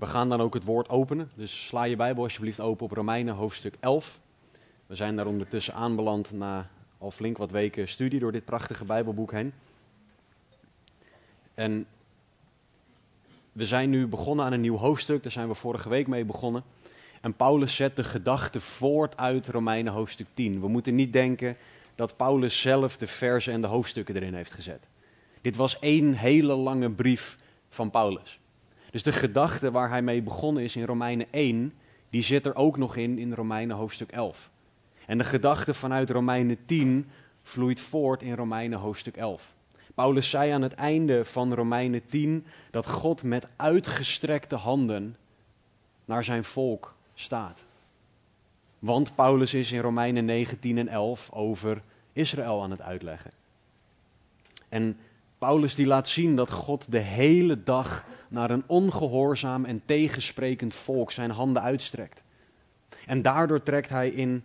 We gaan dan ook het woord openen. Dus sla je Bijbel alsjeblieft open op Romeinen hoofdstuk 11. We zijn daar ondertussen aanbeland na al flink wat weken studie door dit prachtige Bijbelboek heen. En we zijn nu begonnen aan een nieuw hoofdstuk. Daar zijn we vorige week mee begonnen. En Paulus zet de gedachte voort uit Romeinen hoofdstuk 10. We moeten niet denken dat Paulus zelf de versen en de hoofdstukken erin heeft gezet. Dit was één hele lange brief van Paulus. Dus de gedachte waar hij mee begonnen is in Romeinen 1, die zit er ook nog in in Romeinen hoofdstuk 11. En de gedachte vanuit Romeinen 10 vloeit voort in Romeinen hoofdstuk 11. Paulus zei aan het einde van Romeinen 10 dat God met uitgestrekte handen naar zijn volk staat. Want Paulus is in Romeinen 19 en 11 over Israël aan het uitleggen. En Paulus die laat zien dat God de hele dag naar een ongehoorzaam en tegensprekend volk zijn handen uitstrekt. En daardoor trekt hij in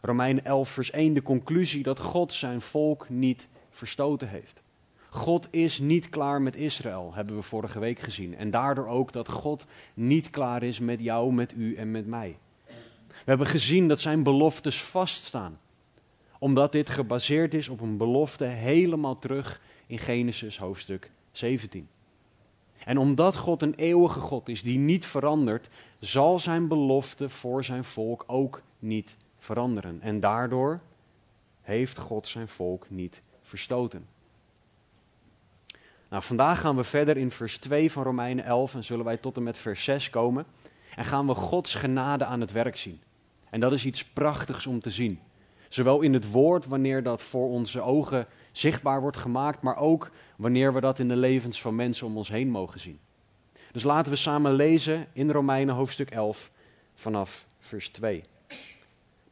Romein 11 vers 1 de conclusie dat God zijn volk niet verstoten heeft. God is niet klaar met Israël, hebben we vorige week gezien. En daardoor ook dat God niet klaar is met jou, met u en met mij. We hebben gezien dat zijn beloftes vaststaan. Omdat dit gebaseerd is op een belofte helemaal terug in Genesis hoofdstuk 17. En omdat God een eeuwige God is die niet verandert, zal zijn belofte voor zijn volk ook niet veranderen. En daardoor heeft God zijn volk niet verstoten. Nou, vandaag gaan we verder in vers 2 van Romeinen 11 en zullen wij tot en met vers 6 komen. En gaan we Gods genade aan het werk zien. En dat is iets prachtigs om te zien. Zowel in het woord, wanneer dat voor onze ogen zichtbaar wordt gemaakt, maar ook wanneer we dat in de levens van mensen om ons heen mogen zien. Dus laten we samen lezen in Romeinen hoofdstuk 11 vanaf vers 2.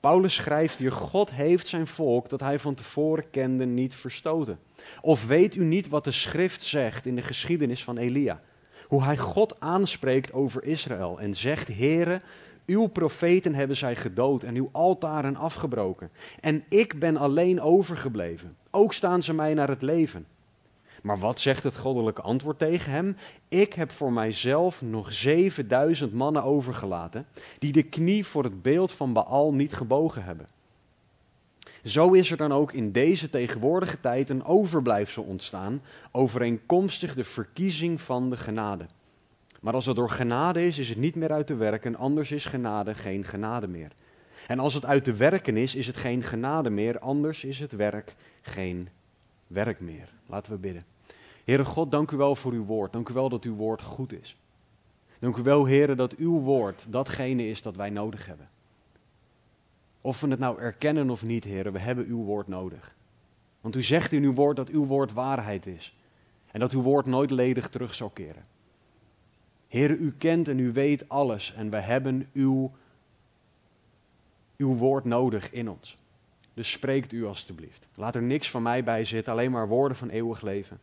Paulus schrijft hier: God heeft zijn volk dat hij van tevoren kende niet verstoten. Of weet u niet wat de schrift zegt in de geschiedenis van Elia? Hoe hij God aanspreekt over Israël en zegt: Heere, uw profeten hebben zij gedood en uw altaren afgebroken. En ik ben alleen overgebleven. Ook staan ze mij naar het leven. Maar wat zegt het goddelijke antwoord tegen hem? Ik heb voor mijzelf nog 7000 mannen overgelaten, die de knie voor het beeld van Baal niet gebogen hebben. Zo is er dan ook in deze tegenwoordige tijd een overblijfsel ontstaan, overeenkomstig de verkiezing van de genade. Maar als het door genade is, is het niet meer uit te werken, anders is genade geen genade meer. En als het uit te werken is, is het geen genade meer, anders is het werk geen werk meer. Laten we bidden. Heere God, dank u wel voor uw woord. Dank u wel dat uw woord goed is. Dank u wel, Heere, dat uw woord datgene is dat wij nodig hebben. Of we het nou erkennen of niet, Heere, we hebben uw woord nodig. Want u zegt in uw woord dat uw woord waarheid is. En dat uw woord nooit ledig terug zal keren. Heere, u kent en u weet alles en we hebben uw, uw woord nodig in ons. Dus spreekt u alstublieft. Laat er niks van mij bij zitten, alleen maar woorden van eeuwig leven.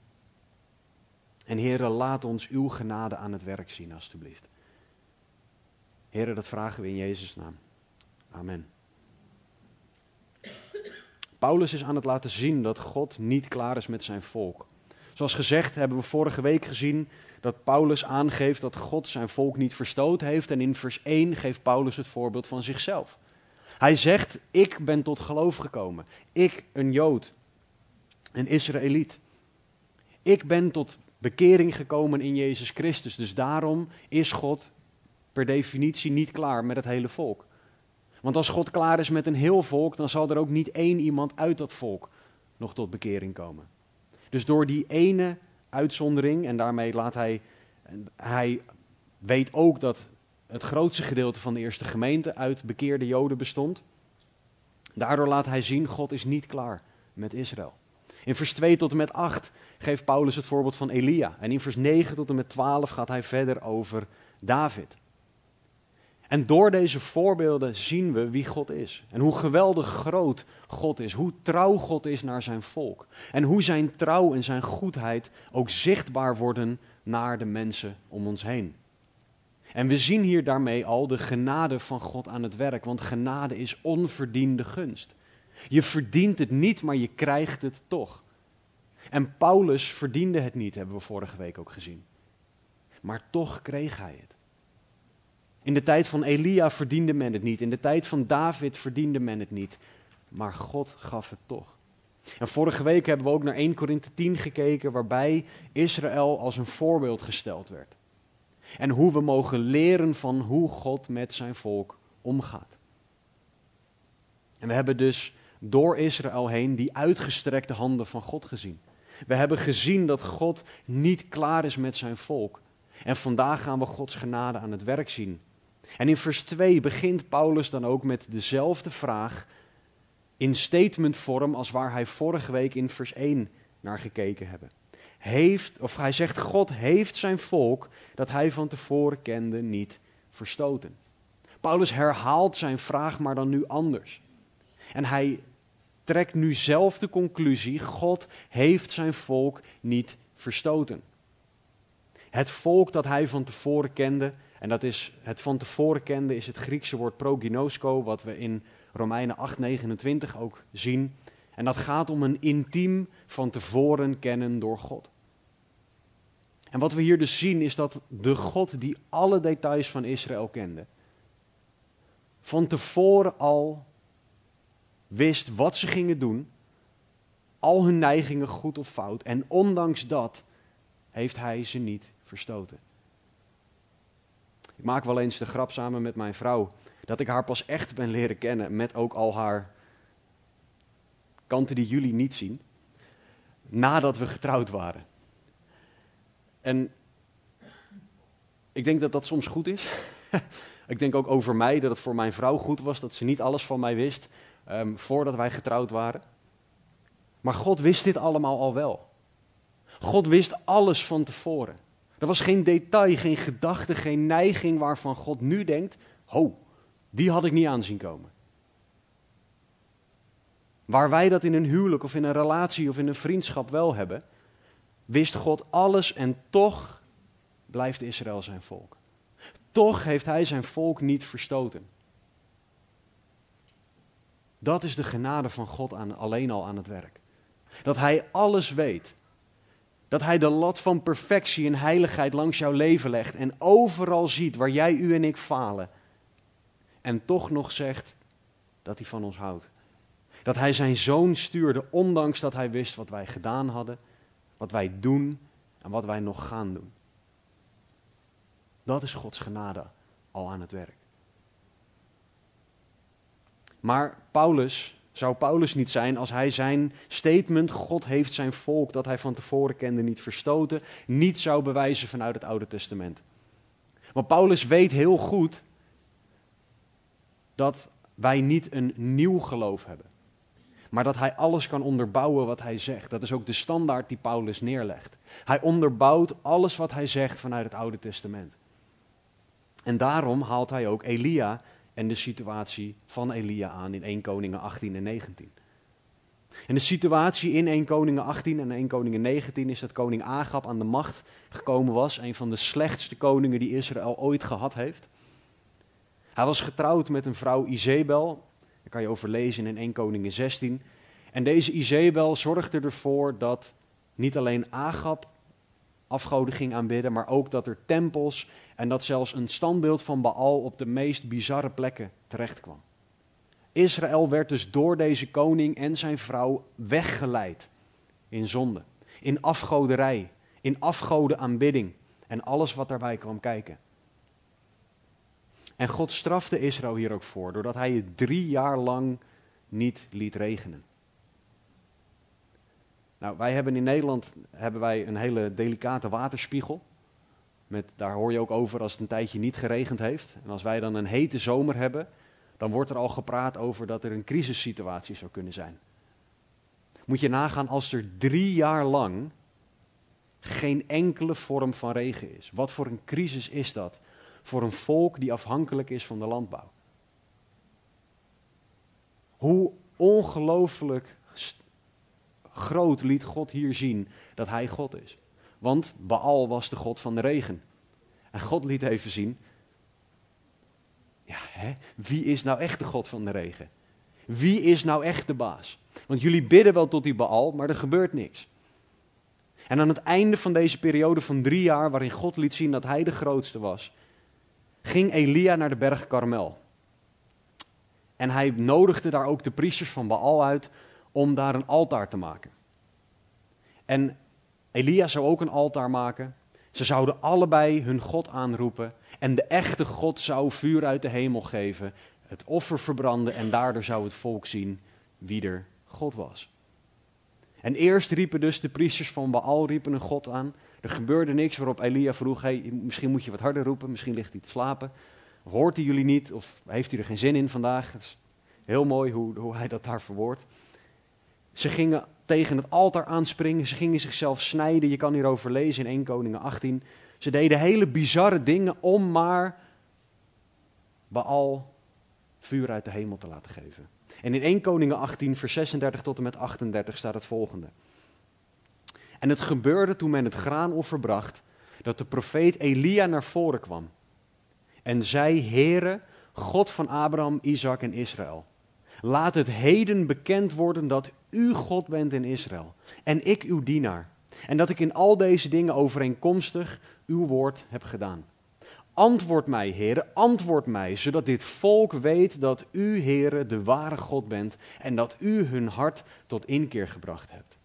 En Heere, laat ons uw genade aan het werk zien, alstublieft. Heere, dat vragen we in Jezus' naam. Amen. Paulus is aan het laten zien dat God niet klaar is met zijn volk. Zoals gezegd hebben we vorige week gezien dat Paulus aangeeft dat God zijn volk niet verstoot heeft. En in vers 1 geeft Paulus het voorbeeld van zichzelf. Hij zegt, ik ben tot geloof gekomen. Ik, een Jood, een Israëliet. Ik ben tot bekering gekomen in Jezus Christus. Dus daarom is God per definitie niet klaar met het hele volk. Want als God klaar is met een heel volk, dan zal er ook niet één iemand uit dat volk nog tot bekering komen. Dus door die ene uitzondering, en daarmee laat hij, hij weet ook dat het grootste gedeelte van de eerste gemeente uit bekeerde Joden bestond. Daardoor laat hij zien, God is niet klaar met Israël. In vers 2 tot en met 8 geeft Paulus het voorbeeld van Elia. En in vers 9 tot en met 12 gaat hij verder over David. En door deze voorbeelden zien we wie God is. En hoe geweldig groot God is. Hoe trouw God is naar zijn volk. En hoe zijn trouw en zijn goedheid ook zichtbaar worden naar de mensen om ons heen. En we zien hier daarmee al de genade van God aan het werk. Want genade is onverdiende gunst. Je verdient het niet, maar je krijgt het toch. En Paulus verdiende het niet, hebben we vorige week ook gezien. Maar toch kreeg hij het. In de tijd van Elia verdiende men het niet. In de tijd van David verdiende men het niet. Maar God gaf het toch. En vorige week hebben we ook naar 1 Korinthe 10 gekeken, waarbij Israël als een voorbeeld gesteld werd. En hoe we mogen leren van hoe God met zijn volk omgaat. En we hebben dus door Israël heen die uitgestrekte handen van God gezien. We hebben gezien dat God niet klaar is met zijn volk. En vandaag gaan we Gods genade aan het werk zien. En in vers 2 begint Paulus dan ook met dezelfde vraag in statementvorm als waar hij vorige week in vers 1 naar gekeken hebben. Heeft, of hij zegt, God heeft zijn volk dat hij van tevoren kende niet verstoten. Paulus herhaalt zijn vraag, maar dan nu anders. En hij trekt nu zelf de conclusie: God heeft zijn volk niet verstoten. Het volk dat hij van tevoren kende, en dat is het van tevoren kende, is het Griekse woord proginosko, wat we in Romeinen 8:29 ook zien. En dat gaat om een intiem van tevoren kennen door God. En wat we hier dus zien is dat de God die alle details van Israël kende, van tevoren al wist wat ze gingen doen, al hun neigingen goed of fout, en ondanks dat heeft hij ze niet verstoten. Ik maak wel eens de grap samen met mijn vrouw dat ik haar pas echt ben leren kennen met ook al haar kanten die jullie niet zien, nadat we getrouwd waren. En ik denk dat dat soms goed is. ik denk ook over mij dat het voor mijn vrouw goed was dat ze niet alles van mij wist um, voordat wij getrouwd waren. Maar God wist dit allemaal al wel. God wist alles van tevoren. Er was geen detail, geen gedachte, geen neiging waarvan God nu denkt: ho, die had ik niet aanzien komen. Waar wij dat in een huwelijk of in een relatie of in een vriendschap wel hebben, wist God alles en toch blijft Israël zijn volk. Toch heeft hij zijn volk niet verstoten. Dat is de genade van God aan, alleen al aan het werk. Dat hij alles weet. Dat hij de lat van perfectie en heiligheid langs jouw leven legt en overal ziet waar jij, u en ik falen. En toch nog zegt dat hij van ons houdt. Dat hij zijn zoon stuurde, ondanks dat hij wist wat wij gedaan hadden, wat wij doen en wat wij nog gaan doen. Dat is Gods genade al aan het werk. Maar Paulus, zou Paulus niet zijn als hij zijn statement, God heeft zijn volk dat hij van tevoren kende niet verstoten, niet zou bewijzen vanuit het Oude Testament. Maar Paulus weet heel goed dat wij niet een nieuw geloof hebben. Maar dat hij alles kan onderbouwen wat hij zegt. Dat is ook de standaard die Paulus neerlegt. Hij onderbouwt alles wat hij zegt vanuit het Oude Testament. En daarom haalt hij ook Elia en de situatie van Elia aan in 1 Koningen 18 en 19. En de situatie in 1 Koningen 18 en 1 Koningen 19 is dat koning Agab aan de macht gekomen was. Een van de slechtste koningen die Israël ooit gehad heeft. Hij was getrouwd met een vrouw Izebel. Daar kan je over lezen in 1 Koningen 16. En deze Izebel zorgde ervoor dat niet alleen Agab afgoden ging aanbidden, maar ook dat er tempels en dat zelfs een standbeeld van Baal op de meest bizarre plekken terecht kwam. Israël werd dus door deze koning en zijn vrouw weggeleid in zonde, in afgoderij, in afgoden aanbidding en alles wat daarbij kwam kijken. En God strafte Israël hier ook voor, doordat hij het drie jaar lang niet liet regenen. Nou, wij hebben in Nederland hebben wij een hele delicate waterspiegel. Met, daar hoor je ook over als het een tijdje niet geregend heeft. En als wij dan een hete zomer hebben, dan wordt er al gepraat over dat er een crisissituatie zou kunnen zijn. Moet je nagaan als er drie jaar lang geen enkele vorm van regen is. Wat voor een crisis is dat voor een volk die afhankelijk is van de landbouw. Hoe ongelooflijk groot liet God hier zien dat hij God is. Want Baal was de God van de regen. En God liet even zien, ja, hè, wie is nou echt de God van de regen? Wie is nou echt de baas? Want jullie bidden wel tot die Baal, maar er gebeurt niks. En aan het einde van deze periode van drie jaar, waarin God liet zien dat hij de grootste was, ging Elia naar de berg Karmel. En hij nodigde daar ook de priesters van Baal uit om daar een altaar te maken. En Elia zou ook een altaar maken. Ze zouden allebei hun God aanroepen. En de echte God zou vuur uit de hemel geven, het offer verbranden en daardoor zou het volk zien wie er God was. En eerst riepen dus de priesters van Baal riepen een God aan. Er gebeurde niks waarop Elia vroeg, hey, misschien moet je wat harder roepen, misschien ligt hij te slapen. Hoort hij jullie niet of heeft hij er geen zin in vandaag? Het is heel mooi hoe, hoe hij dat daar verwoordt. Ze gingen tegen het altaar aanspringen, ze gingen zichzelf snijden. Je kan hierover lezen in 1 Koningen 18. Ze deden hele bizarre dingen om maar Baal vuur uit de hemel te laten geven. En in 1 Koningen 18, vers 36 tot en met 38 staat het volgende. En het gebeurde toen men het graanoffer bracht, dat de profeet Elia naar voren kwam. En zei, Heere, God van Abraham, Isaac en Israël. Laat het heden bekend worden dat u God bent in Israël en ik uw dienaar. En dat ik in al deze dingen overeenkomstig uw woord heb gedaan. Antwoord mij, heren, antwoord mij, zodat dit volk weet dat u, heren, de ware God bent en dat u hun hart tot inkeer gebracht hebt.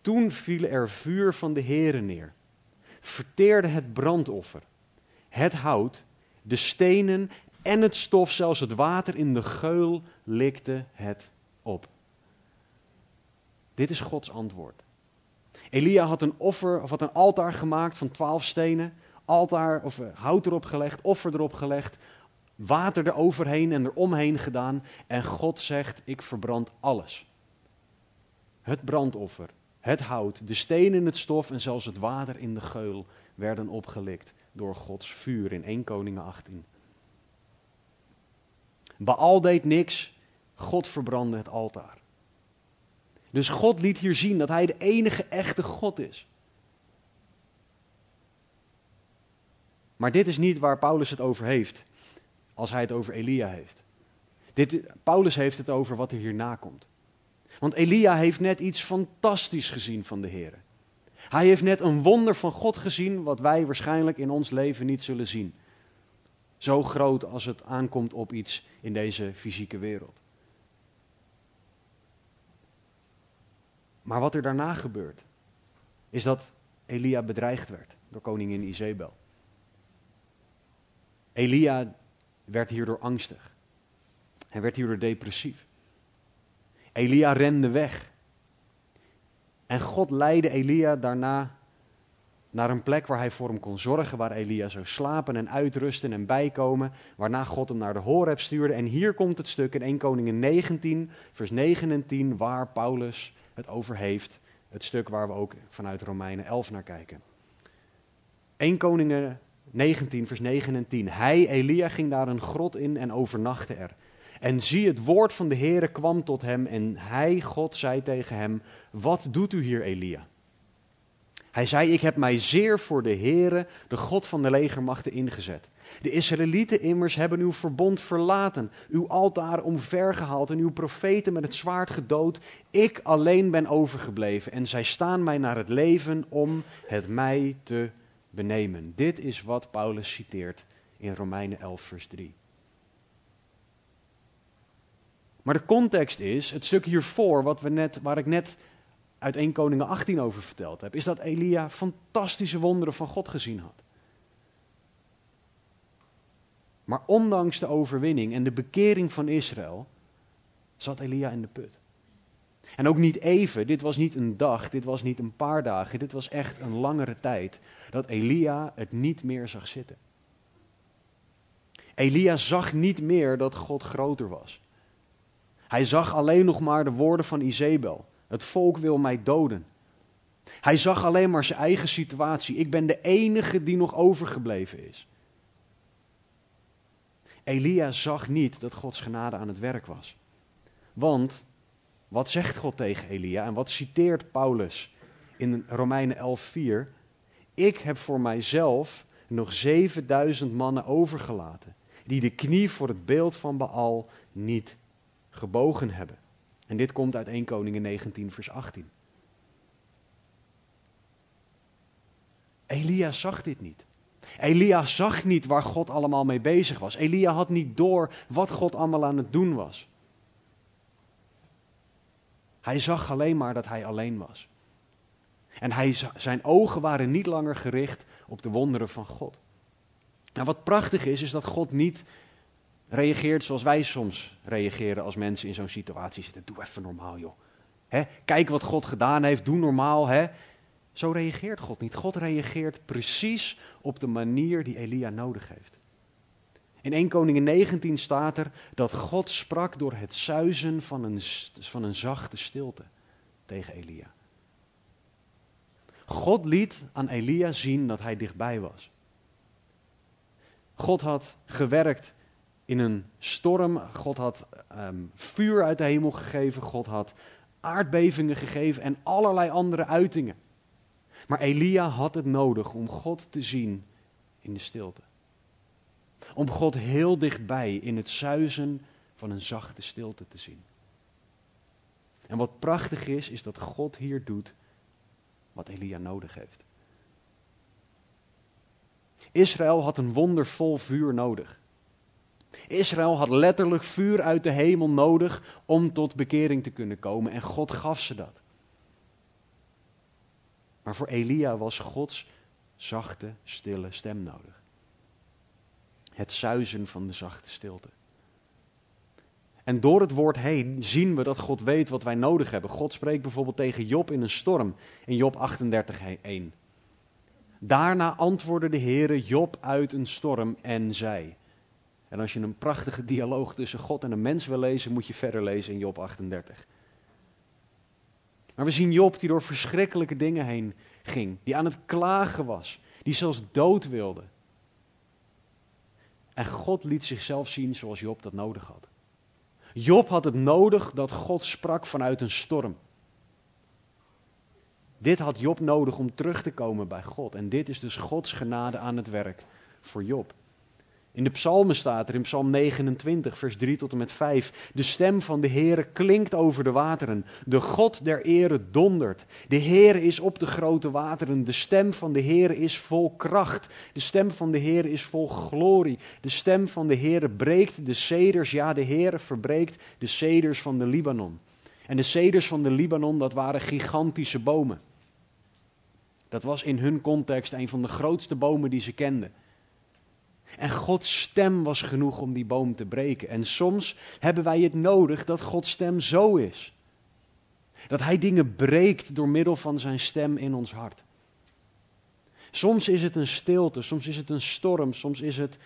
Toen viel er vuur van de heren neer, verteerde het brandoffer, het hout, de stenen en het stof, zelfs het water in de geul, likte het op. Dit is Gods antwoord. Elia had een offer of had een altaar gemaakt van twaalf stenen, altaar of eh, hout erop gelegd, offer erop gelegd, water eroverheen en eromheen gedaan en God zegt: ik verbrand alles. Het brandoffer, het hout, de stenen, het stof en zelfs het water in de geul werden opgelikt door Gods vuur in 1 Koningen 18. Baal deed niks, God verbrandde het altaar. Dus God liet hier zien dat hij de enige echte God is. Maar dit is niet waar Paulus het over heeft, als hij het over Elia heeft. Dit, Paulus heeft het over wat er hierna komt. Want Elia heeft net iets fantastisch gezien van de Heer. Hij heeft net een wonder van God gezien, wat wij waarschijnlijk in ons leven niet zullen zien. Zo groot als het aankomt op iets in deze fysieke wereld. Maar wat er daarna gebeurt, is dat Elia bedreigd werd door koningin Izebel. Elia werd hierdoor angstig. Hij werd hierdoor depressief. Elia rende weg. En God leidde Elia daarna naar een plek waar hij voor hem kon zorgen, waar Elia zou slapen en uitrusten en bijkomen, waarna God hem naar de Horeb stuurde. En hier komt het stuk in 1 Koningen 19, vers 9 en 10, waar Paulus het over heeft. Het stuk waar we ook vanuit Romeinen 11 naar kijken. 1 Koningen 19, vers 9 en 10. Hij, Elia, ging daar een grot in en overnachtte er. En zie, het woord van de Heere kwam tot hem en hij, God, zei tegen hem, wat doet u hier, Elia? Hij zei, ik heb mij zeer voor de Heere, de God van de legermachten, ingezet. De Israëlieten immers hebben uw verbond verlaten, uw altaar omvergehaald en uw profeten met het zwaard gedood. Ik alleen ben overgebleven en zij staan mij naar het leven om het mij te benemen. Dit is wat Paulus citeert in Romeinen 11, vers 3. Maar de context is, het stuk hiervoor, wat we net, waar ik net uit 1 Koningen 18 over verteld heb, is dat Elia fantastische wonderen van God gezien had. Maar ondanks de overwinning en de bekering van Israël, zat Elia in de put. En ook niet even, dit was niet een dag, dit was niet een paar dagen, dit was echt een langere tijd dat Elia het niet meer zag zitten. Elia zag niet meer dat God groter was. Hij zag alleen nog maar de woorden van Izebel. Het volk wil mij doden. Hij zag alleen maar zijn eigen situatie. Ik ben de enige die nog overgebleven is. Elia zag niet dat Gods genade aan het werk was. Want wat zegt God tegen Elia en wat citeert Paulus in Romeinen 11:4? Ik heb voor mijzelf nog 7000 mannen overgelaten die de knie voor het beeld van Baal niet gebogen hebben. En dit komt uit 1 Koningen 19 vers 18. Elia zag dit niet. Elia zag niet waar God allemaal mee bezig was. Elia had niet door wat God allemaal aan het doen was. Hij zag alleen maar dat hij alleen was. En hij, zijn ogen waren niet langer gericht op de wonderen van God. Nou, wat prachtig is, is dat God niet reageert zoals wij soms reageren als mensen in zo'n situatie zitten. Doe even normaal, joh. Kijk wat God gedaan heeft, doe normaal. Hè? Zo reageert God niet. God reageert precies op de manier die Elia nodig heeft. In 1 Koningin 19 staat er dat God sprak door het zuizen van een, van een zachte stilte tegen Elia. God liet aan Elia zien dat hij dichtbij was. God had gewerkt in een storm. God had ehm, vuur uit de hemel gegeven. God had aardbevingen gegeven en allerlei andere uitingen. Maar Elia had het nodig om God te zien in de stilte. Om God heel dichtbij in het zuizen van een zachte stilte te zien. En wat prachtig is, is dat God hier doet wat Elia nodig heeft. Israël had een wondervol vuur nodig. Israël had letterlijk vuur uit de hemel nodig om tot bekering te kunnen komen en God gaf ze dat. Maar voor Elia was Gods zachte, stille stem nodig. Het zuizen van de zachte stilte. En door het woord heen zien we dat God weet wat wij nodig hebben. God spreekt bijvoorbeeld tegen Job in een storm in Job 38:1. Daarna antwoordde de Heere Job uit een storm en zei. En als je een prachtige dialoog tussen God en een mens wil lezen, moet je verder lezen in Job 38. Maar we zien Job die door verschrikkelijke dingen heen ging, die aan het klagen was, die zelfs dood wilde. En God liet zichzelf zien zoals Job dat nodig had. Job had het nodig dat God sprak vanuit een storm. Dit had Job nodig om terug te komen bij God. En dit is dus Gods genade aan het werk voor Job. In de psalmen staat er in psalm 29, vers 3 tot en met 5. De stem van de Heere klinkt over de wateren. De God der ere dondert. De Heere is op de grote wateren. De stem van de Heere is vol kracht. De stem van de Heere is vol glorie. De stem van de Heere breekt de ceders. Ja, de Heere verbreekt de ceders van de Libanon. En de ceders van de Libanon, dat waren gigantische bomen. Dat was in hun context een van de grootste bomen die ze kenden. En Gods stem was genoeg om die boom te breken. En soms hebben wij het nodig dat Gods stem zo is. Dat Hij dingen breekt door middel van zijn stem in ons hart. Soms is het een stilte, soms is het een storm, soms is het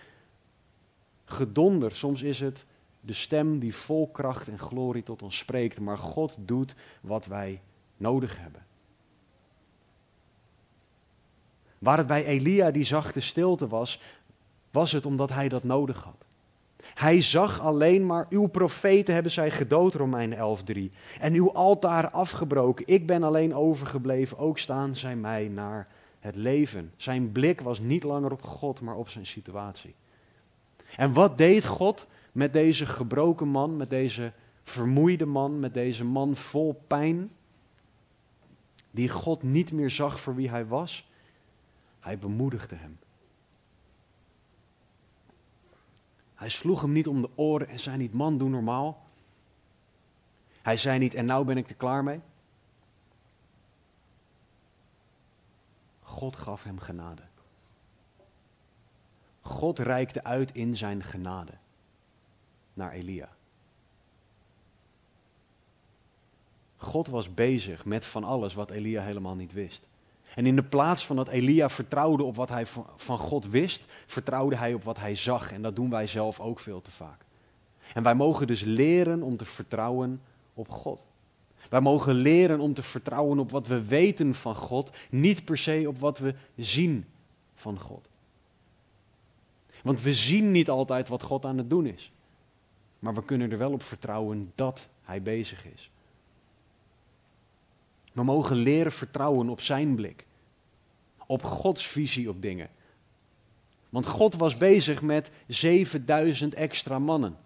gedonder, soms is het de stem die vol kracht en glorie tot ons spreekt. Maar God doet wat wij nodig hebben. Waar het bij Elia die zachte stilte was, was het omdat hij dat nodig had. Hij zag alleen maar, uw profeten hebben zij gedood, Romein 11.3. En uw altaar afgebroken. Ik ben alleen overgebleven, ook staan zij mij naar het leven. Zijn blik was niet langer op God, maar op zijn situatie. En wat deed God met deze gebroken man, met deze vermoeide man, met deze man vol pijn? Die God niet meer zag voor wie hij was. Hij bemoedigde hem. Hij sloeg hem niet om de oren en zei niet, man, doe normaal. Hij zei niet, en nou ben ik er klaar mee. God gaf hem genade. God reikte uit in zijn genade naar Elia. God was bezig met van alles wat Elia helemaal niet wist. En in de plaats van dat Elia vertrouwde op wat hij van God wist, vertrouwde hij op wat hij zag. En dat doen wij zelf ook veel te vaak. En wij mogen dus leren om te vertrouwen op God. Wij mogen leren om te vertrouwen op wat we weten van God, niet per se op wat we zien van God. Want we zien niet altijd wat God aan het doen is. Maar we kunnen er wel op vertrouwen dat Hij bezig is. We mogen leren vertrouwen op Zijn blik. Op Gods visie op dingen. Want God was bezig met 7000 extra mannen.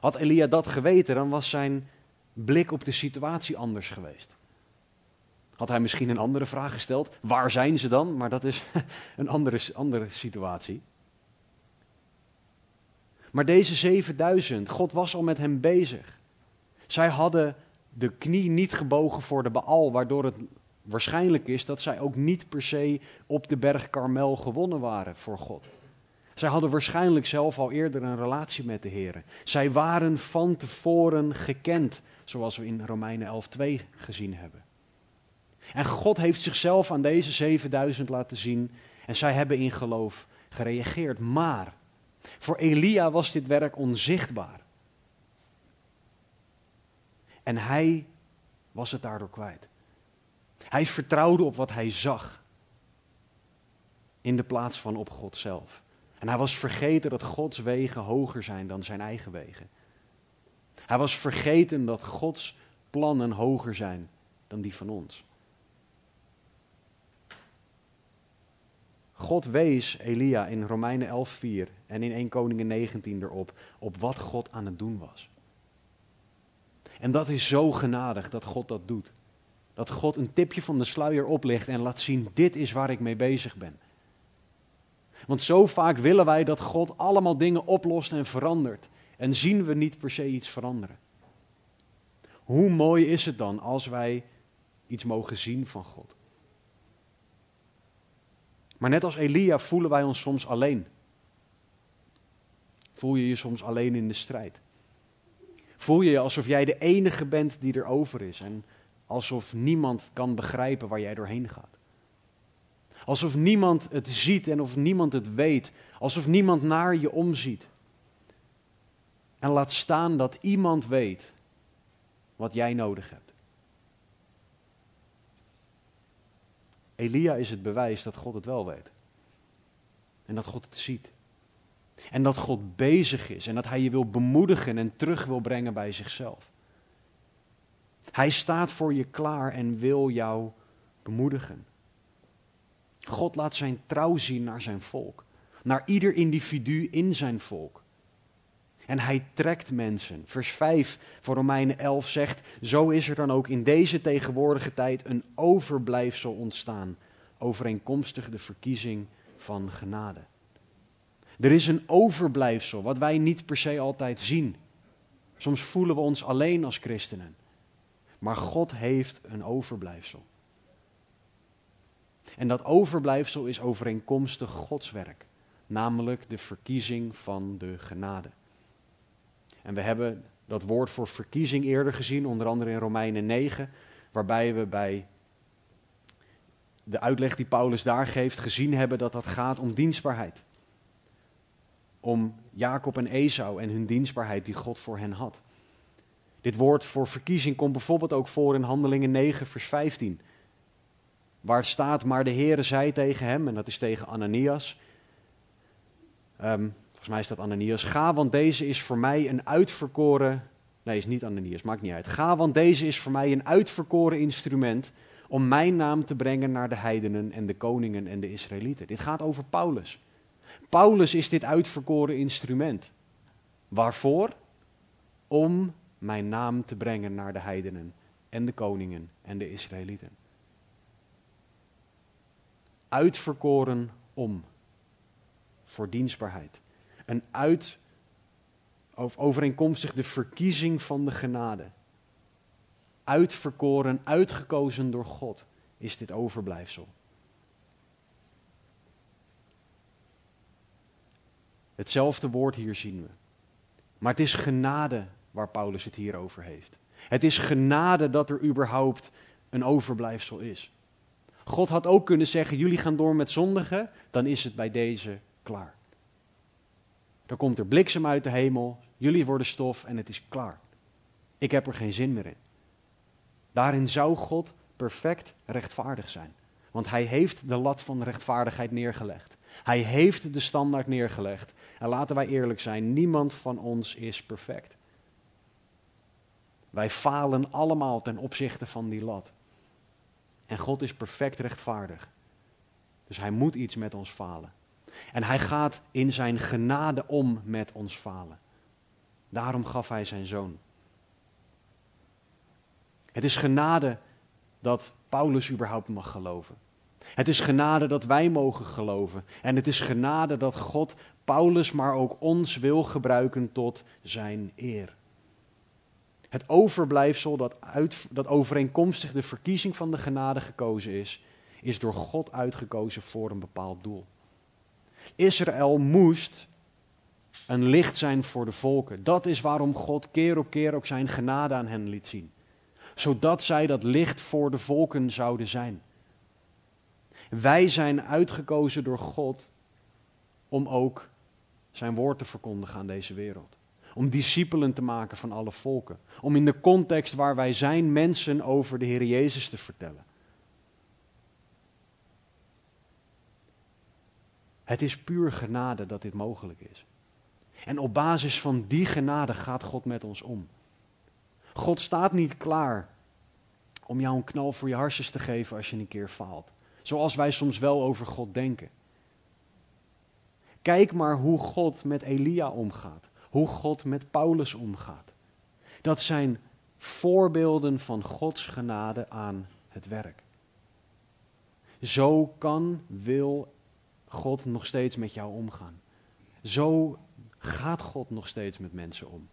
Had Elia dat geweten, dan was zijn blik op de situatie anders geweest. Had hij misschien een andere vraag gesteld: waar zijn ze dan? Maar dat is een andere, andere situatie. Maar deze 7000, God was al met hem bezig. Zij hadden de knie niet gebogen voor de Baal, waardoor het waarschijnlijk is dat zij ook niet per se op de berg Karmel gewonnen waren voor God. Zij hadden waarschijnlijk zelf al eerder een relatie met de Heer. Zij waren van tevoren gekend, zoals we in Romeinen 11:2 gezien hebben. En God heeft zichzelf aan deze 7000 laten zien en zij hebben in geloof gereageerd. Maar voor Elia was dit werk onzichtbaar. En hij was het daardoor kwijt. Hij vertrouwde op wat hij zag. In de plaats van op God zelf. En hij was vergeten dat Gods wegen hoger zijn dan zijn eigen wegen. Hij was vergeten dat Gods plannen hoger zijn dan die van ons. God wees Elia in Romeinen 11:4 en in 1 Koningen 19 erop op wat God aan het doen was. En dat is zo genadig dat God dat doet. Dat God een tipje van de sluier oplicht en laat zien: dit is waar ik mee bezig ben. Want zo vaak willen wij dat God allemaal dingen oplost en verandert. En zien we niet per se iets veranderen. Hoe mooi is het dan als wij iets mogen zien van God? Maar net als Elia voelen wij ons soms alleen. Voel je je soms alleen in de strijd? Voel je je alsof jij de enige bent die er over is en alsof niemand kan begrijpen waar jij doorheen gaat? Alsof niemand het ziet en of niemand het weet. Alsof niemand naar je omziet. En laat staan dat iemand weet wat jij nodig hebt. Elia is het bewijs dat God het wel weet. En dat God het ziet. En dat God bezig is en dat hij je wil bemoedigen en terug wil brengen bij zichzelf. Hij staat voor je klaar en wil jou bemoedigen. God laat zijn trouw zien naar zijn volk, naar ieder individu in zijn volk. En hij trekt mensen. Vers 5 van Romeinen 11 zegt: Zo is er dan ook in deze tegenwoordige tijd een overblijfsel ontstaan, overeenkomstig de verkiezing van genade. Er is een overblijfsel wat wij niet per se altijd zien. Soms voelen we ons alleen als christenen. Maar God heeft een overblijfsel. En dat overblijfsel is overeenkomstig Gods werk, namelijk de verkiezing van de genade. En we hebben dat woord voor verkiezing eerder gezien, onder andere in Romeinen 9, waarbij we bij de uitleg die Paulus daar geeft gezien hebben dat dat gaat om dienstbaarheid. Om Jacob en Esau en hun dienstbaarheid die God voor hen had. Dit woord voor verkiezing komt bijvoorbeeld ook voor in Handelingen 9, vers 15. Waar staat, maar de Heere zei tegen hem, en dat is tegen Ananias. Um, volgens mij is dat Ananias. Ga, want deze is voor mij een uitverkoren. Nee, is niet Ananias, maakt niet uit. Ga, want deze is voor mij een uitverkoren instrument. om mijn naam te brengen naar de heidenen en de koningen en de Israëlieten. Dit gaat over Paulus. Paulus is dit uitverkoren instrument. Waarvoor? Om mijn naam te brengen naar de heidenen en de koningen en de Israëlieten uitverkoren om. Voor dienstbaarheid. Een uit, overeenkomstig de verkiezing van de genade. Uitverkoren, uitgekozen door God is dit overblijfsel. Hetzelfde woord hier zien we. Maar het is genade waar Paulus het hier over heeft. Het is genade dat er überhaupt een overblijfsel is. God had ook kunnen zeggen: jullie gaan door met zondigen, dan is het bij deze klaar. Dan komt er bliksem uit de hemel, jullie worden stof en het is klaar. Ik heb er geen zin meer in. Daarin zou God perfect rechtvaardig zijn. Want hij heeft de lat van rechtvaardigheid neergelegd. Hij heeft de standaard neergelegd. En laten wij eerlijk zijn, niemand van ons is perfect. Wij falen allemaal ten opzichte van die lat. En God is perfect rechtvaardig. Dus hij moet iets met ons falen. En hij gaat in zijn genade om met ons falen. Daarom gaf hij zijn zoon. Het is genade dat Paulus überhaupt mag geloven. Het is genade dat wij mogen geloven. En het is genade dat God Paulus, maar ook ons wil gebruiken tot zijn eer. Het overblijfsel dat, uit, dat overeenkomstig de verkiezing van de genade gekozen is, is door God uitgekozen voor een bepaald doel. Israël moest een licht zijn voor de volken. Dat is waarom God keer op keer ook zijn genade aan hen liet zien. Zodat zij dat licht voor de volken zouden zijn. Wij zijn uitgekozen door God om ook zijn woord te verkondigen aan deze wereld. Om discipelen te maken van alle volken. Om in de context waar wij zijn mensen over de Heer Jezus te vertellen. Het is puur genade dat dit mogelijk is. En op basis van die genade gaat God met ons om. God staat niet klaar om jou een knal voor je harsjes te geven als je een keer faalt. Zoals wij soms wel over God denken. Kijk maar hoe God met Elia omgaat. Hoe God met Paulus omgaat. Dat zijn voorbeelden van Gods genade aan het werk. Zo kan, wil God nog steeds met jou omgaan. Zo gaat God nog steeds met mensen om.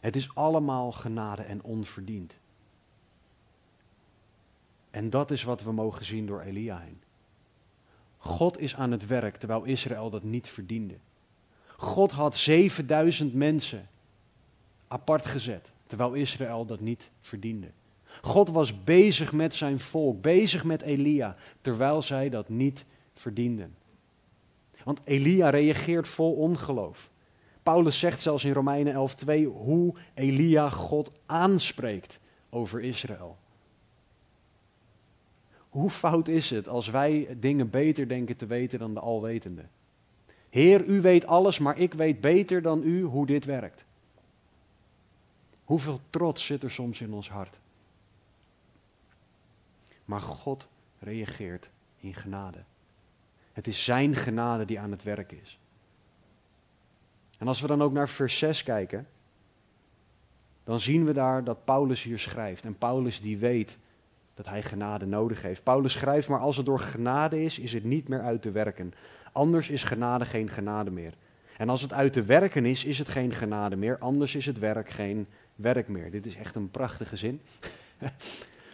Het is allemaal genade en onverdiend. En dat is wat we mogen zien door Elia heen. God is aan het werk terwijl Israël dat niet verdiende. God had 7000 mensen apart gezet terwijl Israël dat niet verdiende. God was bezig met zijn volk, bezig met Elia, terwijl zij dat niet verdienden. Want Elia reageert vol ongeloof. Paulus zegt zelfs in Romeinen 11:2 hoe Elia God aanspreekt over Israël. Hoe fout is het als wij dingen beter denken te weten dan de Alwetende? Heer, u weet alles, maar ik weet beter dan u hoe dit werkt. Hoeveel trots zit er soms in ons hart? Maar God reageert in genade. Het is Zijn genade die aan het werk is. En als we dan ook naar vers 6 kijken, dan zien we daar dat Paulus hier schrijft. En Paulus die weet dat hij genade nodig heeft. Paulus schrijft, maar als het door genade is, is het niet meer uit te werken. Anders is genade geen genade meer. En als het uit te werken is, is het geen genade meer. Anders is het werk geen werk meer. Dit is echt een prachtige zin.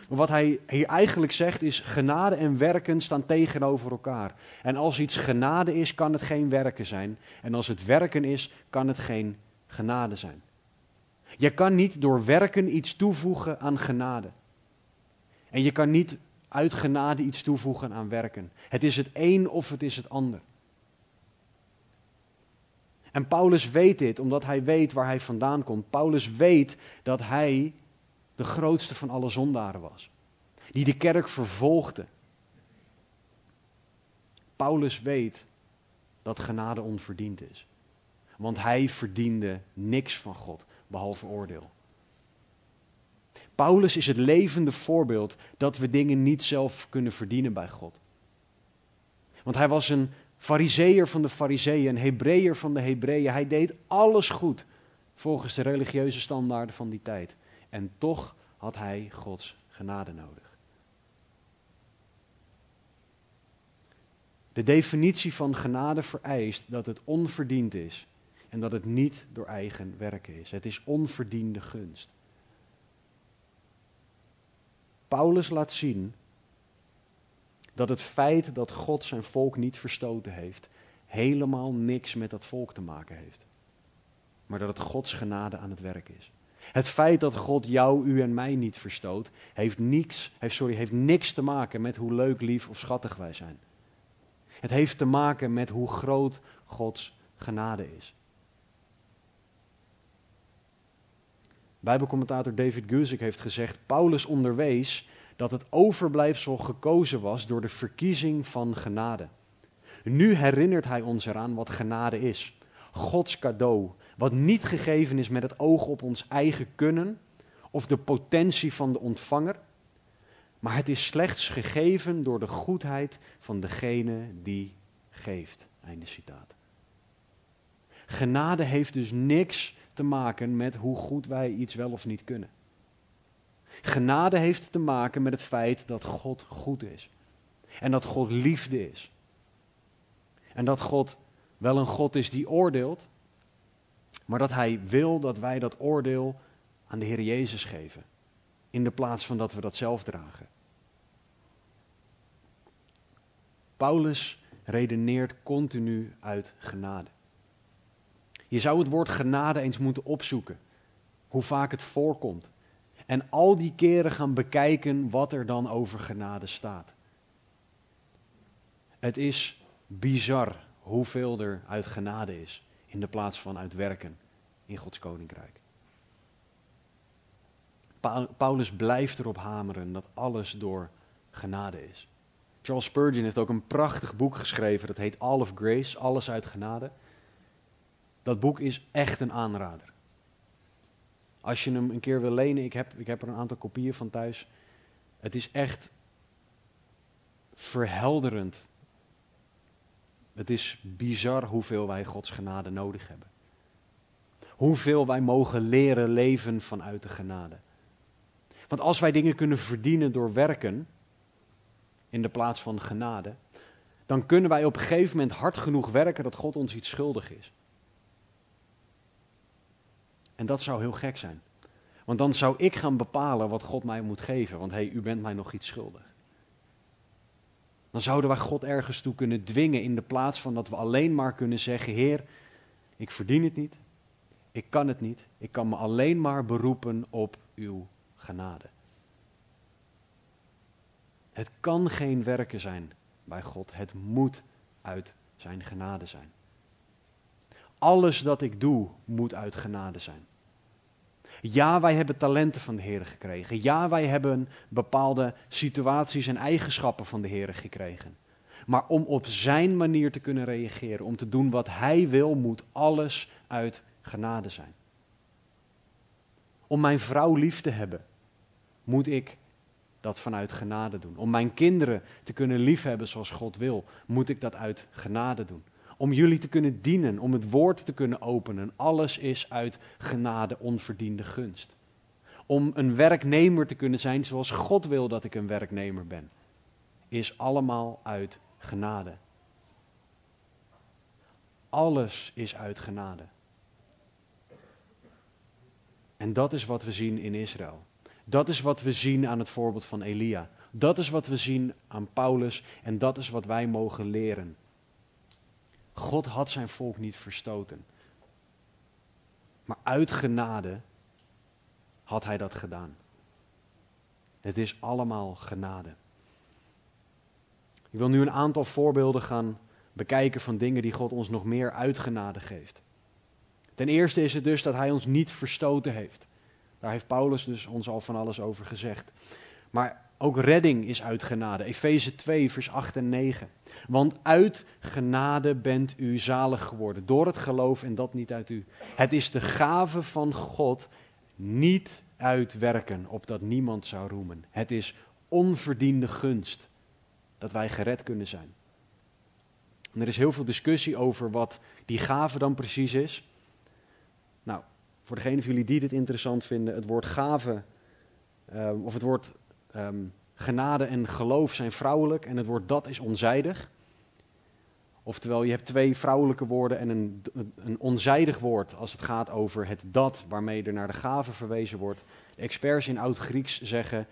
Maar wat hij hier eigenlijk zegt is, genade en werken staan tegenover elkaar. En als iets genade is, kan het geen werken zijn. En als het werken is, kan het geen genade zijn. Je kan niet door werken iets toevoegen aan genade. En je kan niet uit genade iets toevoegen aan werken. Het is het een of het is het ander. En Paulus weet dit omdat hij weet waar hij vandaan komt. Paulus weet dat hij de grootste van alle zondaren was. Die de kerk vervolgde. Paulus weet dat genade onverdiend is. Want hij verdiende niks van God, behalve oordeel. Paulus is het levende voorbeeld dat we dingen niet zelf kunnen verdienen bij God. Want hij was een fariseer van de fariseeën, een Hebreeër van de Hebreeën. Hij deed alles goed volgens de religieuze standaarden van die tijd. En toch had hij Gods genade nodig. De definitie van genade vereist dat het onverdiend is en dat het niet door eigen werken is. Het is onverdiende gunst. Paulus laat zien dat het feit dat God zijn volk niet verstoten heeft, helemaal niks met dat volk te maken heeft. Maar dat het Gods genade aan het werk is. Het feit dat God jou, u en mij niet verstoot, heeft niks, sorry, heeft niks te maken met hoe leuk, lief of schattig wij zijn. Het heeft te maken met hoe groot Gods genade is. Bijbelcommentator David Guzik heeft gezegd: Paulus onderwees dat het overblijfsel gekozen was door de verkiezing van genade. Nu herinnert hij ons eraan wat genade is. Gods cadeau, wat niet gegeven is met het oog op ons eigen kunnen of de potentie van de ontvanger, maar het is slechts gegeven door de goedheid van degene die geeft. Einde citaat. Genade heeft dus niks te maken met hoe goed wij iets wel of niet kunnen. Genade heeft te maken met het feit dat God goed is. En dat God liefde is. En dat God wel een God is die oordeelt, maar dat Hij wil dat wij dat oordeel aan de Heer Jezus geven. In de plaats van dat we dat zelf dragen. Paulus redeneert continu uit genade. Je zou het woord genade eens moeten opzoeken. Hoe vaak het voorkomt. En al die keren gaan bekijken wat er dan over genade staat. Het is bizar hoeveel er uit genade is in de plaats van uit werken in Gods koninkrijk. Paulus blijft erop hameren dat alles door genade is. Charles Spurgeon heeft ook een prachtig boek geschreven, dat heet All of Grace, Alles uit genade. Dat boek is echt een aanrader. Als je hem een keer wil lenen, ik heb, ik heb er een aantal kopieën van thuis. Het is echt verhelderend. Het is bizar hoeveel wij Gods genade nodig hebben. Hoeveel wij mogen leren leven vanuit de genade. Want als wij dingen kunnen verdienen door werken, in de plaats van genade, dan kunnen wij op een gegeven moment hard genoeg werken dat God ons iets schuldig is. En dat zou heel gek zijn. Want dan zou ik gaan bepalen wat God mij moet geven. Want hé, hey, u bent mij nog iets schuldig. Dan zouden wij God ergens toe kunnen dwingen in de plaats van dat we alleen maar kunnen zeggen: Heer, ik verdien het niet. Ik kan het niet. Ik kan me alleen maar beroepen op uw genade. Het kan geen werken zijn bij God. Het moet uit zijn genade zijn. Alles dat ik doe moet uit genade zijn. Ja, wij hebben talenten van de Heer gekregen. Ja, wij hebben bepaalde situaties en eigenschappen van de Heer gekregen. Maar om op zijn manier te kunnen reageren, om te doen wat hij wil, moet alles uit genade zijn. Om mijn vrouw lief te hebben, moet ik dat vanuit genade doen. Om mijn kinderen te kunnen liefhebben zoals God wil, moet ik dat uit genade doen. Om jullie te kunnen dienen, om het woord te kunnen openen. Alles is uit genade, onverdiende gunst. Om een werknemer te kunnen zijn zoals God wil dat ik een werknemer ben, is allemaal uit genade. Alles is uit genade. En dat is wat we zien in Israël. Dat is wat we zien aan het voorbeeld van Elia. Dat is wat we zien aan Paulus en dat is wat wij mogen leren. God had zijn volk niet verstoten. Maar uit genade had hij dat gedaan. Het is allemaal genade. Ik wil nu een aantal voorbeelden gaan bekijken van dingen die God ons nog meer uit genade geeft. Ten eerste is het dus dat hij ons niet verstoten heeft. Daar heeft Paulus dus ons al van alles over gezegd. Maar ook redding is uit genade. Efeze 2, vers 8 en 9. Want uit genade bent u zalig geworden. Door het geloof en dat niet uit u. Het is de gave van God, niet uit werken, opdat niemand zou roemen. Het is onverdiende gunst dat wij gered kunnen zijn. Er is heel veel discussie over wat die gave dan precies is. Nou, voor degene van jullie die dit interessant vinden, het woord gave, ehm, of het woord um, genade en geloof zijn vrouwelijk en het woord dat is onzijdig. Oftewel, je hebt twee vrouwelijke woorden en een, een onzijdig woord als het gaat over het dat waarmee er naar de gave verwezen wordt. Experts in Oud-Grieks zeggen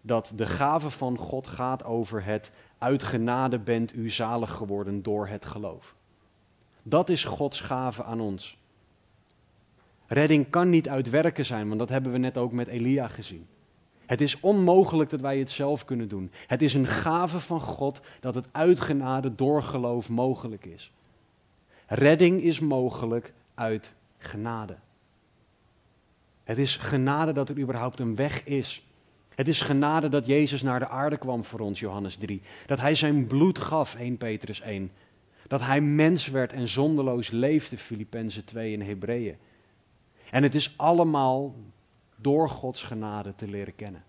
dat de gave van God gaat over het uit genade bent u zalig geworden door het geloof. Dat is Gods gave aan ons. Redding kan niet uit werken zijn, want dat hebben we net ook met Elia gezien. Het is onmogelijk dat wij het zelf kunnen doen. Het is een gave van God dat het uit genade door geloof mogelijk is. Redding is mogelijk uit genade. Het is genade dat er überhaupt een weg is. Het is genade dat Jezus naar de aarde kwam voor ons, Johannes 3. Dat hij zijn bloed gaf, 1 Petrus 1. Dat hij mens werd en zonderloos leefde, Filippenzen 2 in Hebreeën. En het is allemaal door Gods genade te leren kennen.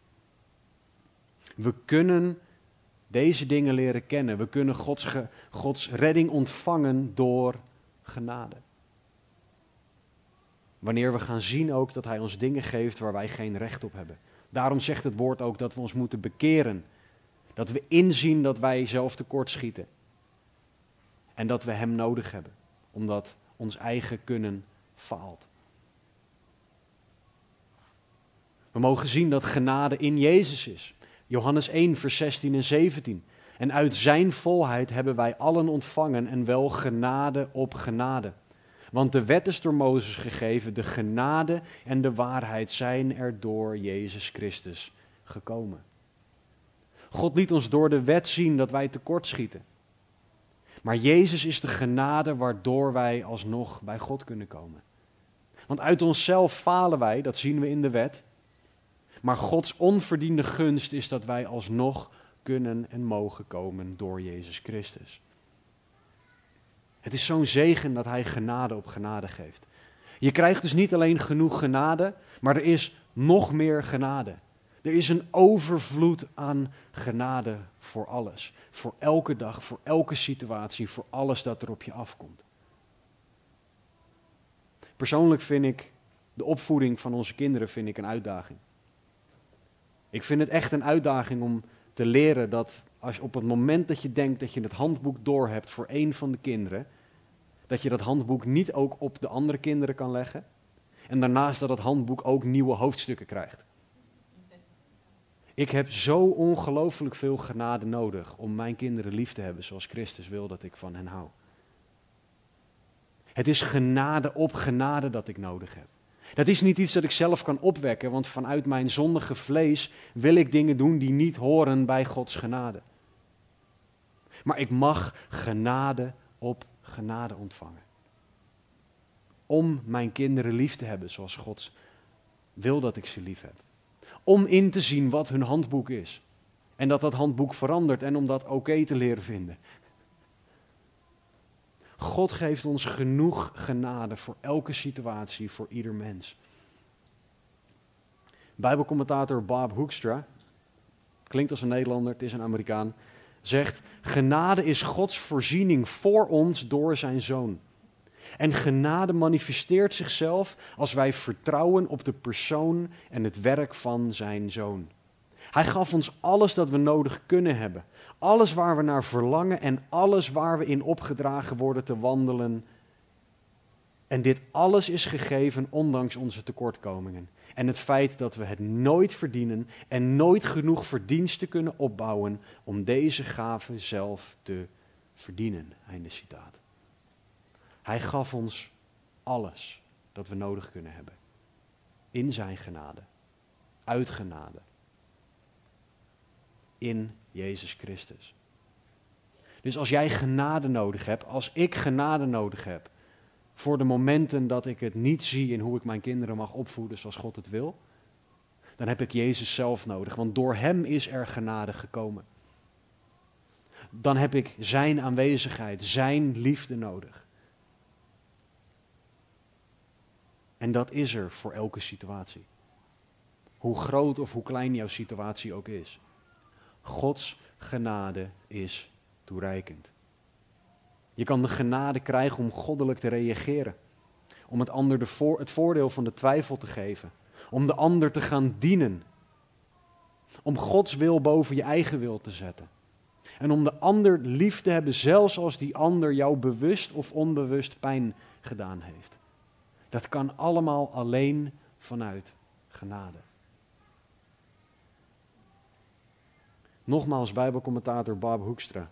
We kunnen deze dingen leren kennen. We kunnen Gods, Gods redding ontvangen door genade. Wanneer we gaan zien ook dat Hij ons dingen geeft waar wij geen recht op hebben. Daarom zegt het woord ook dat we ons moeten bekeren. Dat we inzien dat wij zelf tekortschieten. En dat we Hem nodig hebben, omdat ons eigen kunnen faalt. We mogen zien dat genade in Jezus is. Johannes 1, vers 16 en 17. En uit zijn volheid hebben wij allen ontvangen en wel genade op genade. Want de wet is door Mozes gegeven, de genade en de waarheid zijn er door Jezus Christus gekomen. God liet ons door de wet zien dat wij tekortschieten. Maar Jezus is de genade waardoor wij alsnog bij God kunnen komen. Want uit onszelf falen wij, dat zien we in de wet. Maar Gods onverdiende gunst is dat wij alsnog kunnen en mogen komen door Jezus Christus. Het is zo'n zegen dat Hij genade op genade geeft. Je krijgt dus niet alleen genoeg genade, maar er is nog meer genade. Er is een overvloed aan genade voor alles. Voor elke dag, voor elke situatie, voor alles dat er op je afkomt. Persoonlijk vind ik de opvoeding van onze kinderen vind ik een uitdaging. Ik vind het echt een uitdaging om te leren dat als op het moment dat je denkt dat je het handboek door hebt voor één van de kinderen, dat je dat handboek niet ook op de andere kinderen kan leggen. En daarnaast dat het handboek ook nieuwe hoofdstukken krijgt. Ik heb zo ongelooflijk veel genade nodig om mijn kinderen lief te hebben zoals Christus wil dat ik van hen hou. Het is genade op genade dat ik nodig heb. Dat is niet iets dat ik zelf kan opwekken, want vanuit mijn zondige vlees wil ik dingen doen die niet horen bij Gods genade. Maar ik mag genade op genade ontvangen. Om mijn kinderen lief te hebben zoals God wil dat ik ze lief heb. Om in te zien wat hun handboek is. En dat dat handboek verandert en om dat oké te leren vinden. God geeft ons genoeg genade voor elke situatie, voor ieder mens. Bijbelcommentator Bob Hoekstra, klinkt als een Nederlander, het is een Amerikaan, zegt: Genade is Gods voorziening voor ons door zijn zoon. En genade manifesteert zichzelf als wij vertrouwen op de persoon en het werk van zijn zoon. Hij gaf ons alles dat we nodig kunnen hebben. Alles waar we naar verlangen en alles waar we in opgedragen worden te wandelen. En dit alles is gegeven ondanks onze tekortkomingen. En het feit dat we het nooit verdienen en nooit genoeg verdiensten kunnen opbouwen om deze gave zelf te verdienen. Einde citaat. Hij gaf ons alles dat we nodig kunnen hebben. In zijn genade. Uit genade. In Jezus Christus. Dus als jij genade nodig hebt, als ik genade nodig heb, voor de momenten dat ik het niet zie in hoe ik mijn kinderen mag opvoeden zoals God het wil, dan heb ik Jezus zelf nodig, want door Hem is er genade gekomen. Dan heb ik Zijn aanwezigheid, Zijn liefde nodig. En dat is er voor elke situatie. Hoe groot of hoe klein jouw situatie ook is. Gods genade is toereikend. Je kan de genade krijgen om goddelijk te reageren. Om het ander de voor, het voordeel van de twijfel te geven. Om de ander te gaan dienen. Om Gods wil boven je eigen wil te zetten. En om de ander lief te hebben, zelfs als die ander jou bewust of onbewust pijn gedaan heeft. Dat kan allemaal alleen vanuit genade. Nogmaals, Bijbelcommentator Bob Hoekstra.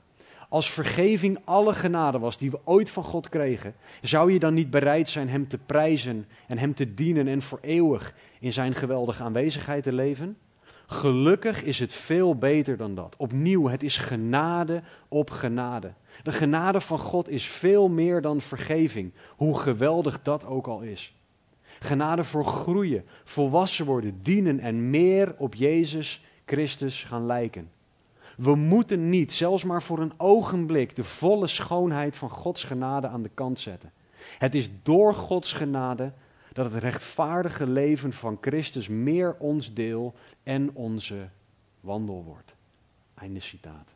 Als vergeving alle genade was die we ooit van God kregen, zou je dan niet bereid zijn Hem te prijzen en Hem te dienen en voor eeuwig in Zijn geweldige aanwezigheid te leven? Gelukkig is het veel beter dan dat. Opnieuw, het is genade op genade. De genade van God is veel meer dan vergeving, hoe geweldig dat ook al is. Genade voor groeien, volwassen worden, dienen en meer op Jezus Christus gaan lijken. We moeten niet, zelfs maar voor een ogenblik, de volle schoonheid van Gods genade aan de kant zetten. Het is door Gods genade dat het rechtvaardige leven van Christus meer ons deel en onze wandel wordt. Einde citaat.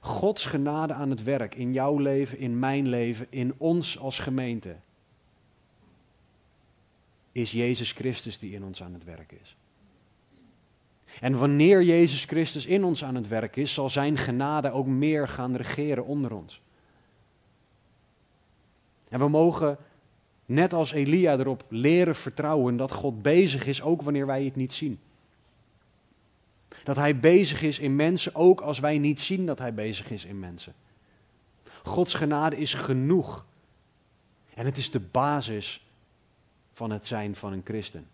Gods genade aan het werk in jouw leven, in mijn leven, in ons als gemeente, is Jezus Christus die in ons aan het werk is. En wanneer Jezus Christus in ons aan het werk is, zal Zijn genade ook meer gaan regeren onder ons. En we mogen, net als Elia, erop leren vertrouwen dat God bezig is, ook wanneer wij het niet zien. Dat Hij bezig is in mensen, ook als wij niet zien dat Hij bezig is in mensen. Gods genade is genoeg. En het is de basis van het zijn van een christen.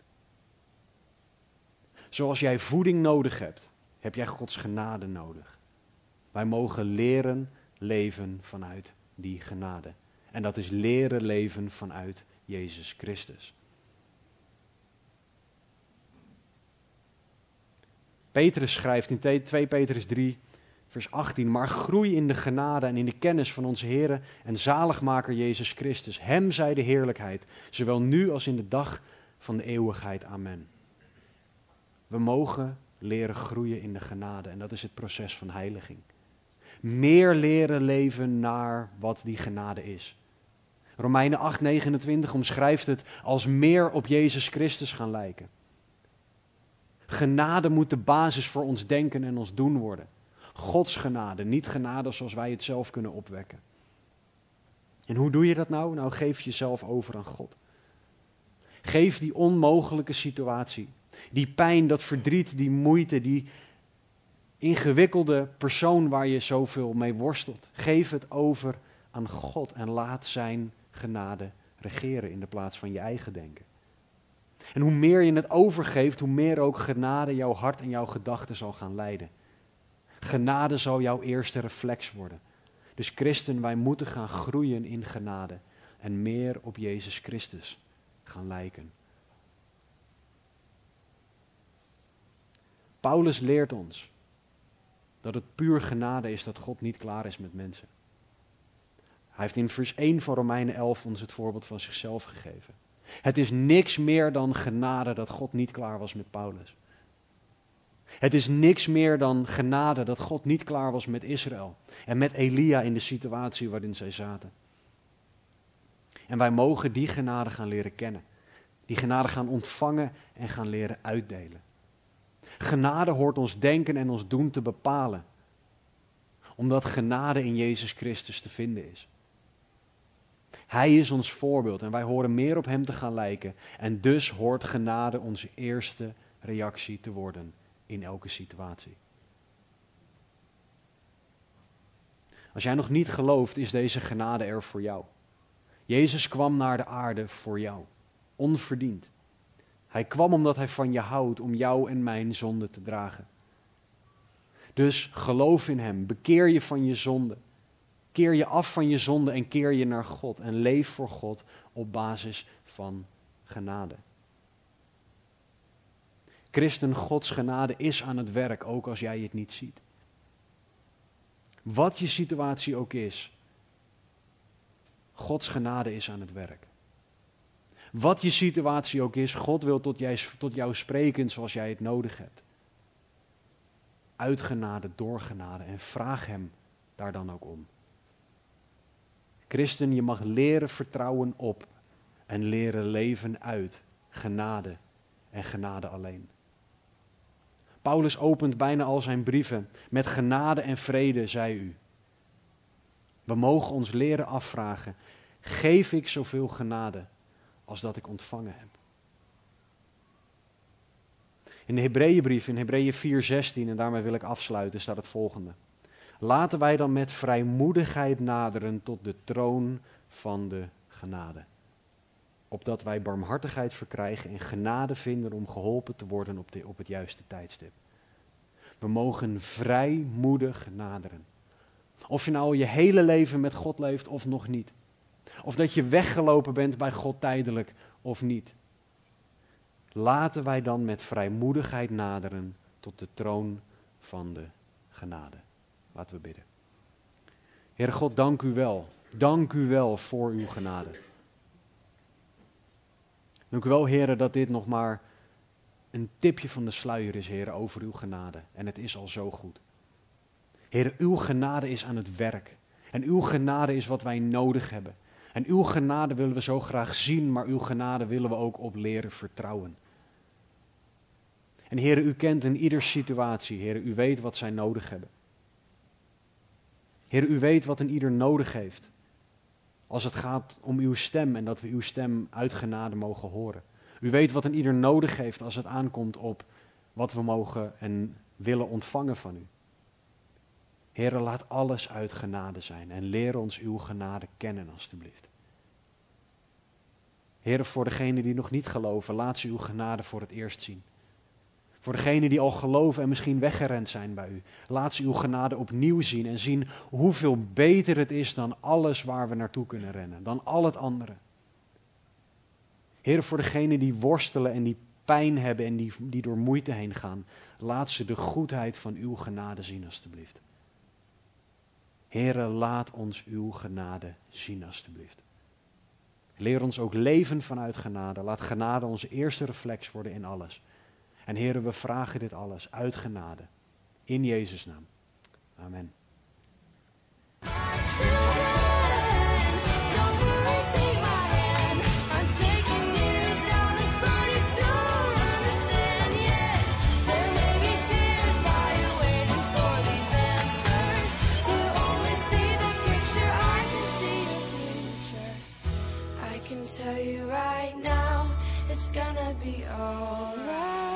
Zoals jij voeding nodig hebt, heb jij Gods genade nodig. Wij mogen leren leven vanuit die genade. En dat is leren leven vanuit Jezus Christus. Petrus schrijft in 2 Petrus 3, vers 18, maar groei in de genade en in de kennis van onze Heer en zaligmaker Jezus Christus. Hem zij de heerlijkheid, zowel nu als in de dag van de eeuwigheid. Amen. We mogen leren groeien in de genade en dat is het proces van heiliging. Meer leren leven naar wat die genade is. Romeinen 8:29 omschrijft het als meer op Jezus Christus gaan lijken. Genade moet de basis voor ons denken en ons doen worden. Gods genade, niet genade zoals wij het zelf kunnen opwekken. En hoe doe je dat nou? Nou, geef jezelf over aan God. Geef die onmogelijke situatie, die pijn, dat verdriet, die moeite, die ingewikkelde persoon waar je zoveel mee worstelt. Geef het over aan God en laat Zijn genade regeren in de plaats van je eigen denken. En hoe meer je het overgeeft, hoe meer ook genade jouw hart en jouw gedachten zal gaan leiden. Genade zal jouw eerste reflex worden. Dus christen, wij moeten gaan groeien in genade en meer op Jezus Christus gaan lijken. Paulus leert ons dat het puur genade is dat God niet klaar is met mensen. Hij heeft in vers 1 van Romeinen 11 ons het voorbeeld van zichzelf gegeven. Het is niks meer dan genade dat God niet klaar was met Paulus. Het is niks meer dan genade dat God niet klaar was met Israël en met Elia in de situatie waarin zij zaten. En wij mogen die genade gaan leren kennen. Die genade gaan ontvangen en gaan leren uitdelen. Genade hoort ons denken en ons doen te bepalen. Omdat genade in Jezus Christus te vinden is. Hij is ons voorbeeld en wij horen meer op Hem te gaan lijken. En dus hoort genade onze eerste reactie te worden in elke situatie. Als jij nog niet gelooft, is deze genade er voor jou. Jezus kwam naar de aarde voor jou, onverdiend. Hij kwam omdat hij van je houdt om jou en mijn zonde te dragen. Dus geloof in Hem, bekeer je van je zonde. Keer je af van je zonde en keer je naar God en leef voor God op basis van genade. Christen, Gods genade is aan het werk, ook als jij het niet ziet. Wat je situatie ook is, Gods genade is aan het werk. Wat je situatie ook is, God wil tot, jij, tot jou spreken zoals jij het nodig hebt. Uit genade, door genade en vraag Hem daar dan ook om. Christen, je mag leren vertrouwen op en leren leven uit genade en genade alleen. Paulus opent bijna al zijn brieven met genade en vrede, zei u. We mogen ons leren afvragen, geef ik zoveel genade als dat ik ontvangen heb? In de Hebreeënbrief, in Hebreeën 4:16, en daarmee wil ik afsluiten, staat het volgende. Laten wij dan met vrijmoedigheid naderen tot de troon van de genade. Opdat wij barmhartigheid verkrijgen en genade vinden om geholpen te worden op, de, op het juiste tijdstip. We mogen vrijmoedig naderen. Of je nou je hele leven met God leeft of nog niet. Of dat je weggelopen bent bij God tijdelijk of niet. Laten wij dan met vrijmoedigheid naderen tot de troon van de genade. Laten we bidden. Heere God, dank u wel. Dank u wel voor uw genade. Dank u wel, heren, dat dit nog maar een tipje van de sluier is, heren, over uw genade. En het is al zo goed. Heren, uw genade is aan het werk. En uw genade is wat wij nodig hebben. En uw genade willen we zo graag zien, maar uw genade willen we ook op leren vertrouwen. En heren, u kent in ieder situatie, heren, u weet wat zij nodig hebben. Heren, u weet wat een ieder nodig heeft. Als het gaat om uw stem en dat we uw stem uit genade mogen horen. U weet wat een ieder nodig heeft als het aankomt op wat we mogen en willen ontvangen van u. Heren, laat alles uit genade zijn en leer ons uw genade kennen, alstublieft. Heren, voor degenen die nog niet geloven, laat ze uw genade voor het eerst zien. Voor degenen die al geloven en misschien weggerend zijn bij u, laat ze uw genade opnieuw zien en zien hoeveel beter het is dan alles waar we naartoe kunnen rennen, dan al het andere. Heer, voor degenen die worstelen en die pijn hebben en die, die door moeite heen gaan, laat ze de goedheid van uw genade zien, alstublieft. Heere, laat ons uw genade zien, alstublieft. Leer ons ook leven vanuit genade. Laat genade onze eerste reflex worden in alles. En heren, we vragen dit alles uit genade. In Jezus' naam. Amen. Tell you right now, it's gonna be alright.